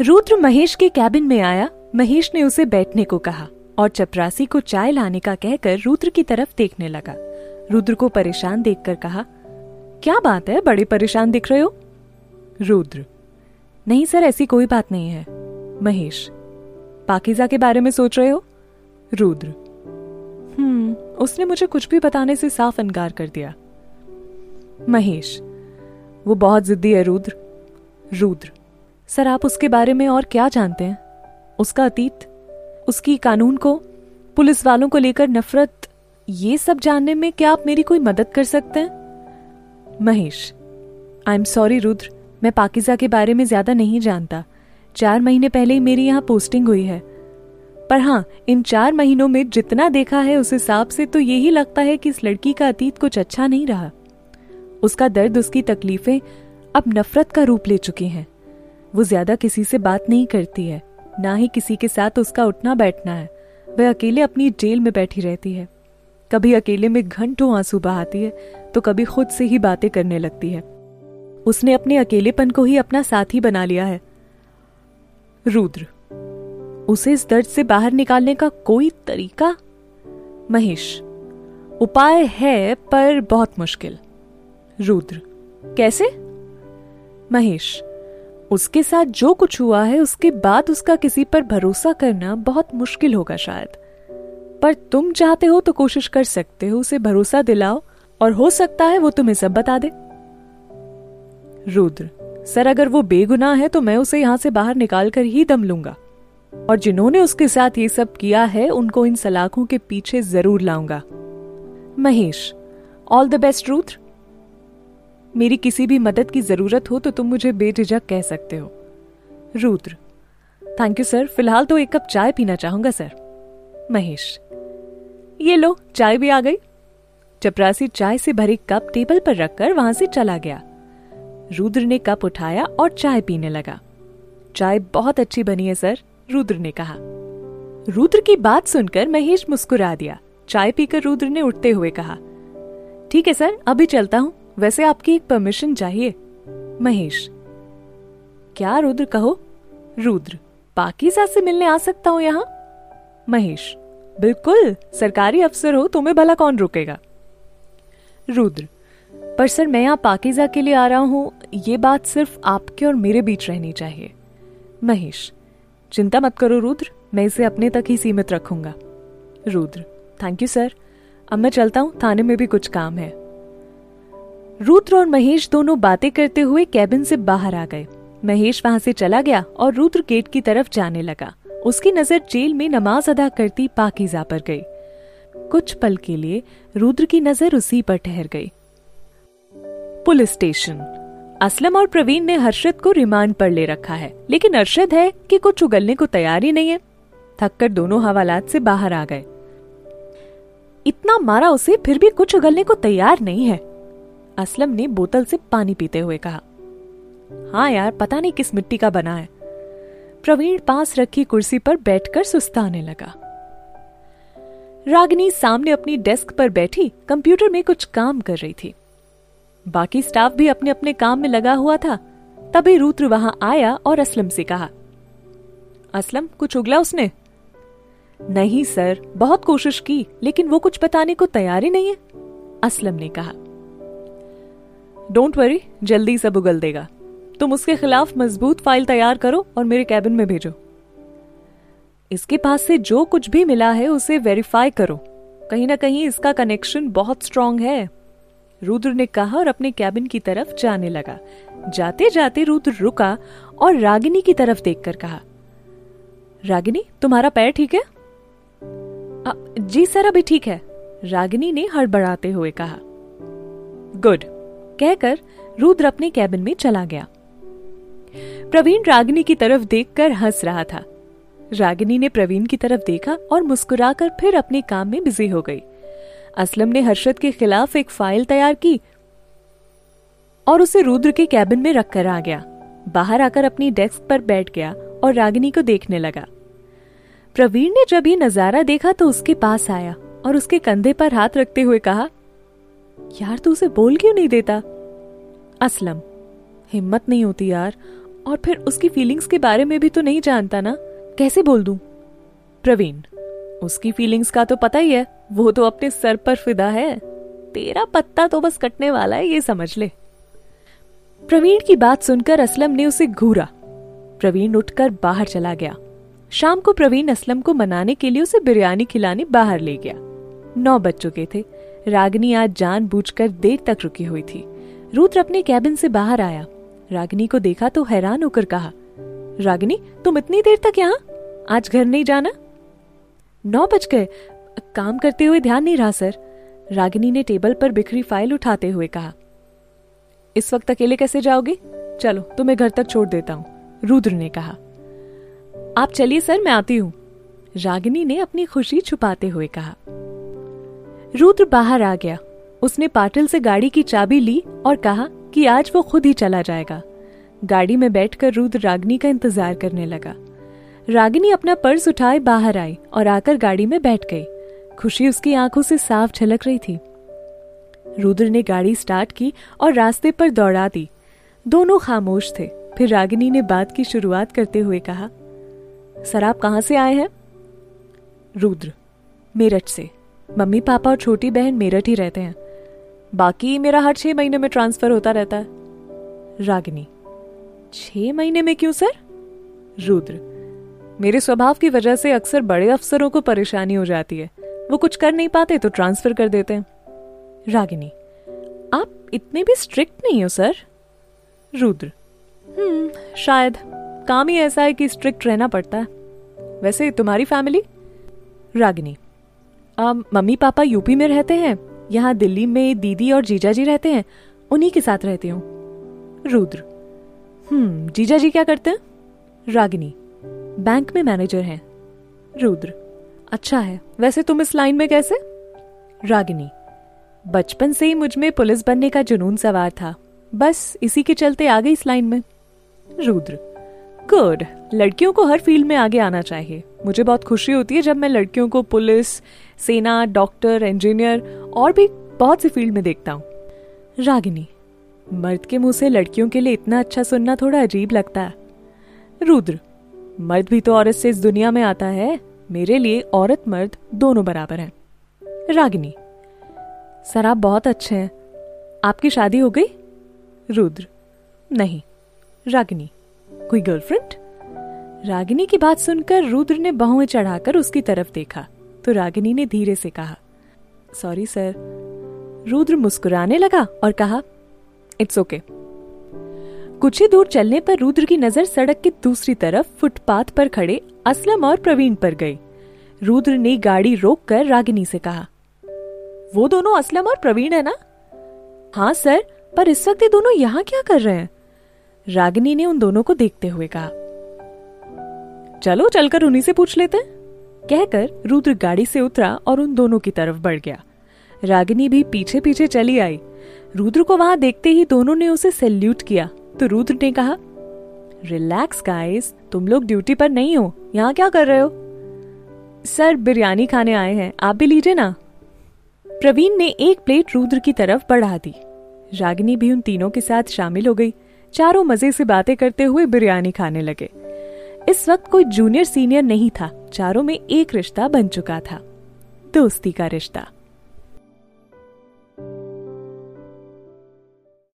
रुद्र महेश के कैबिन में आया, महेश ने उसे बैठने को कहा और चपरासी को चाय लाने का कहकर रुद्र की तरफ़ देखने लगा। रुद्र को परेशान देखकर कहा, क्या बात है? बड़े परेशान दिख रहे हो? रुद्र. नहीं सर, ऐसी कोई बात नहीं है। महेश, पाकिजा के बारे में सोच रहे हो? रुद्र. हम्म उसने मुझे कुछ भी बताने से साफ़ इनकार कर दिया। महेश, वो बहुत जिद्दी है रुद्र। रुद्र सर, आप उसके बारे में और क्या जानते हैं? उसका अतीत, उसकी कानून को, पुलिस वालों को लेकर नफरत, ये सब जानने में क्या आप मेरी कोई मदद कर सकते हैं? Mahesh I am sorry Rudra, मैं पाकिजा के बारे में ज़्यादा नहीं जानता। चार महीने पहले ही मेरी यहाँ पोस्टिंग हुई है। पर हाँ इन चार महीनों में जितना देखा है उस हिसाब से तो यही लगता है कि इस लड़की का अतीत कुछ अच्छा नहीं रहा। उसका दर्द, उसकी तकलीफें अब नफरत का रूप ले चुकी हैं। वो ज़्यादा किसी से बात नहीं करती है, ना ही किसी के साथ उसका उठना बैठना है। वह अकेले अपनी जेल में बैठी रहती है। कभी अकेले में घंटों आँसू बहाती है तो कभी खुद से ही बातें करने लगती है। उसने अपने अकेलेपन को ही अपना साथी बना लिया है। रुद्र, उसे इस दर्द से बाहर निकालने का कोई तरीका? महेश, उपाय है, पर बहुत मुश्किल। रुद्र, कैसे? महेश उसके साथ जो कुछ हुआ है, उसके बाद उसका किसी पर भरोसा करना बहुत मुश्किल होगा शायद। पर तुम चाहते हो तो कोशिश कर सकते हो, उसे भरोसा दिलाओ, और हो सकता है वो तुम्हें सब बता दे। रुद्र, सर, अगर वो बेगुनाह है तो मैं उसे यहाँ से बाहर निकाल कर ही दम लूँगा। और जिन्होंने उसके साथ ये सब किया है, उनको इन सलाखों के पीछे ज़रूर लाऊँगा। Mahesh all the best Rudra. मेरी किसी भी मदद की ज़रूरत हो तो तुम मुझे बेझिझक कह सकते हो। रुद्र थैंक यू सर फ़िलहाल तो एक कप चाय पीना चाहूँगा सर महेश, ये लो, चाय भी आ गई। चपरासी चाय से भरे कप टेबल पर रखकर वहाँ से चला गया। रुद्र ने कप उठाया और चाय पीने लगा। चाय बहुत अच्छी बनी है सर रुद्र ने कहा। रुद्र की बात सुनकर महेश मुस्कुरा दिया। चाय पीकर रुद्र ने उठते हुए कहा, ठीक है सर अभी चलता हूँ। वैसे आपकी एक परमिशन चाहिए। महेश। क्या रुद्र कहो? रुद्र पाकिजा से मिलने आ सकता हूँ यहाँ? महेश, बिल्कुल, सरकारी अफसर हो, तुम्हें भला कौन रोकेगा? रुद्र, पर सर, मैं यहाँ पाकिजा के लिए आ रहा हूँ, ये बात सिर्फ़ आपके और मेरे बीच रहनी चाहिए। महेश, चिंता मत करो रुद्र, मैं इसे अपने तक ही सीमित रखूँगा। रुद्र थैंक यू सर अब मैं चलता हूँ, थाने में भी कुछ काम है। रुद्र और महेश दोनों बातें करते हुए कैबिन से बाहर आ गए। महेश वहाँ से चला गया और रुद्र गेट की तरफ़ जाने लगा। उसकी नज़र जेल में नमाज़ अदा करती पाकिजा पर गई। कुछ पल के लिए रुद्र की नज़र उसी पर ठहर गई। Police station. असलम और प्रवीण ने हर्षद को रिमांड पर ले रखा है, लेकिन अरशद है कि कुछ उगलने को तैयार ही नहीं है। थककर दोनों हवालात से बाहर आ गए। इतना मारा उसे फिर भी कुछ उगलने को तैयार नहीं है। असलम ने बोतल से पानी पीते हुए कहा हाँ यार, पता नहीं किस मिट्टी का बना है। प्रवीण पास रखी कुर्सी पर बैठकर सुस्ताने लगा। रागिनी सामने अपनी डेस्क पर बैठी कंप्यूटर में कुछ काम कर रही थी। बाकी स्टाफ भी अपने अपने काम में लगा हुआ था। तभी रूत्र वहाँ आया और असलम से कहा, असलम, कुछ उगला उसने? नहीं सर, बहुत कोशिश की, लेकिन वो कुछ बताने को तैयार ही नहीं है, असलम ने कहा। डोंट वरी जल्दी सब उगल देगा। तुम उसके खिलाफ मज़बूत फ़ाइल तैयार करो और मेरे कैबिन में भेजो। इसके पास से जो कुछ भी मिला है उसे वेरीफाई करो। कहीं ना कहीं इसका कनेक्शन बहुत स्ट्रांग है। रुद्र ने कहा और अपने कैबिन की तरफ़ जाने लगा। जाते जाते रुद्र रुका और रागिनी की तरफ़ देखकर कहा रागिनी तुम्हारा पैर ठीक है? आ, जी सर अभी ठीक है। रागिनी ने हड़बड़ाते हुए कहा गुड कहकर रुद्र अपने कैबिन में चला गया। प्रवीण रागिनी की तरफ़ देखकर हंस रहा था। रागिनी ने प्रवीण की तरफ़ देखा और मुस्कुराकर फिर अपने काम में बिज़ी हो गई। असलम ने हर्षद के खिलाफ एक फ़ाइल तैयार की और उसे रुद्र के कैबिन में रखकर आ गया। बाहर आकर अपनी डेस्क पर बैठ गया और रागिनी को देखने लगा। प्रवीण ने जब ये नज़ारा देखा तो उसके पास आया और उसके कंधे पर हाथ रखते हुए कहा यार तू उसे बोल क्यों नहीं देता? असलम, हिम्मत नहीं होती यार। और फिर उसकी फीलिंग्स के बारे में भी तो नहीं जानता ना? कैसे बोल दूँ? प्रवीण, उसकी फीलिंग्स का तो पता ही है। वो तो अपने सर पर फिदा है। तेरा पत्ता तो बस कटने वाला है, ये समझ ले। प्रवीण की बात सुनकर असलम ने उसे घूरा। प्रवीण उठकर बाहर चला गया। शाम को प्रवीण असलम को मनाने के लिए उसे बिरयानी खिलाने बाहर ले गया। नौ बज चुके थे। रागनी आज जान कर देर तक रुकी हुई थी। रुद्र अपने कैबिन से बाहर आया। रागनी को देखा तो हैरान होकर कहा, रागनी, तुम इतनी देर तक यहाँ? आज घर नहीं जाना? नौ बज गए काम करते हुए ध्यान नहीं रहा, सर। रागिनी ने टेबल पर बिखरी फ़ाइल उठाते हुए कहा, इस वक्त अकेले कैसे जाओगे? चलो, तुम्हें घर तक छोड़ देता हूँ, रुद्र ने कहा। आप चलिए, सर, मैं आती हूँ। रागिनी ने अपनी खुशी छुपाते हुए कहा। रुद्र बाहर आ गया। उसने पाटिल से गाड़ी की चाबी ली और कहा कि आज वो खुद ही चला जाएगा। गाड़ी में बैठकर रुद्र रागिनी का इंतज़ार करने लगा। रागिनी अपना पर्स उठाए बाहर आई और आकर गाड़ी में बैठ गई। खुशी उसकी आँखों से साफ़ झलक रही थी। रुद्र ने गाड़ी स्टार्ट की और रास्ते पर दौड़ा दी। दोनों खामोश थे। फिर रागिनी ने बात की शुरुआत करते हुए कहा, सर, आप कहाँ से आए हैं? रुद्र, मेरठ से। मम्मी, पापा और छोटी बहन मेरठ ही रहते हैं। बाकी मेरा हर छह महीने में ट्रांसफ़र होता रहता है। रागिनी, छह महीने में क्यों सर? रुद्र, मेरे स्वभाव की वजह से अक्सर बड़े अफसरों को परेशानी हो जाती है। वो कुछ कर नहीं पाते तो ट्रांसफ़र कर देते हैं। रागिनी, आप इतने भी स्ट्रिक्ट नहीं हो सर। रुद्र हम्म शायद काम ही ऐसा है कि स्ट्रिक्ट रहना पड़ता है। वैसे तुम्हारी family? Ragini mummy papa UP में रहते हैं, यहाँ दिल्ली में दीदी और जीजा जी रहते हैं, उन्हीं के साथ रहती हूँ। रुद्र। हम्म जीजा जी क्या करते हैं? रागिनी। बैंक में मैनेजर हैं। रुद्र। अच्छा है, वैसे तुम इस लाइन में कैसे? रागिनी। बचपन से ही मुझमें पुलिस बनने का जुनून सवार था, बस इसी के चलते आ गई इस लाइन में। रुद्र। गुड लड़कियों को हर फ़ील्ड में आगे आना चाहिए। मुझे बहुत खुशी होती है जब मैं लड़कियों को पुलिस, सेना, डॉक्टर, इंजीनियर और भी बहुत सी फ़ील्ड में देखता हूँ। रागिनी, मर्द के मुँह से लड़कियों के लिए इतना अच्छा सुनना थोड़ा अजीब लगता है। रुद्र, मर्द भी तो औरत से इस दुनिया में आता है। मेरे लिए औरत, मर्द दोनों बराबर हैं। रागिनी, सर आप बहुत अच्छे हैं। आपकी शादी हो गई? रुद्र, नहीं। रागिनी कोई गर्लफ्रेंड रागिनी की बात सुनकर रुद्र ने बहुएँ चढ़ाकर उसकी तरफ़ देखा तो रागिनी ने धीरे से कहा सॉरी सर रुद्र मुस्कुराने लगा और कहा इट्स ओके. कुछ ही दूर चलने पर रुद्र की नज़र सड़क की दूसरी तरफ़ फुटपाथ पर खड़े असलम और प्रवीण पर गई। रुद्र ने गाड़ी रोककर रागिनी से कहा, वो दोनों असलम और प्रवीण है ना? हाँ सर पर इस वक्त ये दोनों यहाँ क्या कर रहे हैं? रागिनी ने उन दोनों को देखते हुए कहा, चलो, चलकर उन्हीं से पूछ लेते कहकर रुद्र गाड़ी से उतरा और उन दोनों की तरफ़ बढ़ गया। रागिनी भी पीछे पीछे चली आई। रुद्र को वहाँ देखते ही दोनों ने उसे सैल्यूट किया। तो रुद्र ने कहा, रिलैक्स गाइस, तुम लोग ड्यूटी पर नहीं हो। यहाँ क्या कर रहे हो? सर, बिरयानी खाने आए हैं। आप भी लीजिए ना। प्रवीण ने एक प्लेट रुद्र की तरफ़ बढ़ा दी। रागिनी भी उन तीनों के साथ शामिल हो गई। चारों मज़े से बातें करते हुए बिरयानी खाने लगे। इस वक्त कोई जूनियर सीनियर नहीं था। चारों में एक रिश्ता बन चुका था। दोस्ती का रिश्ता।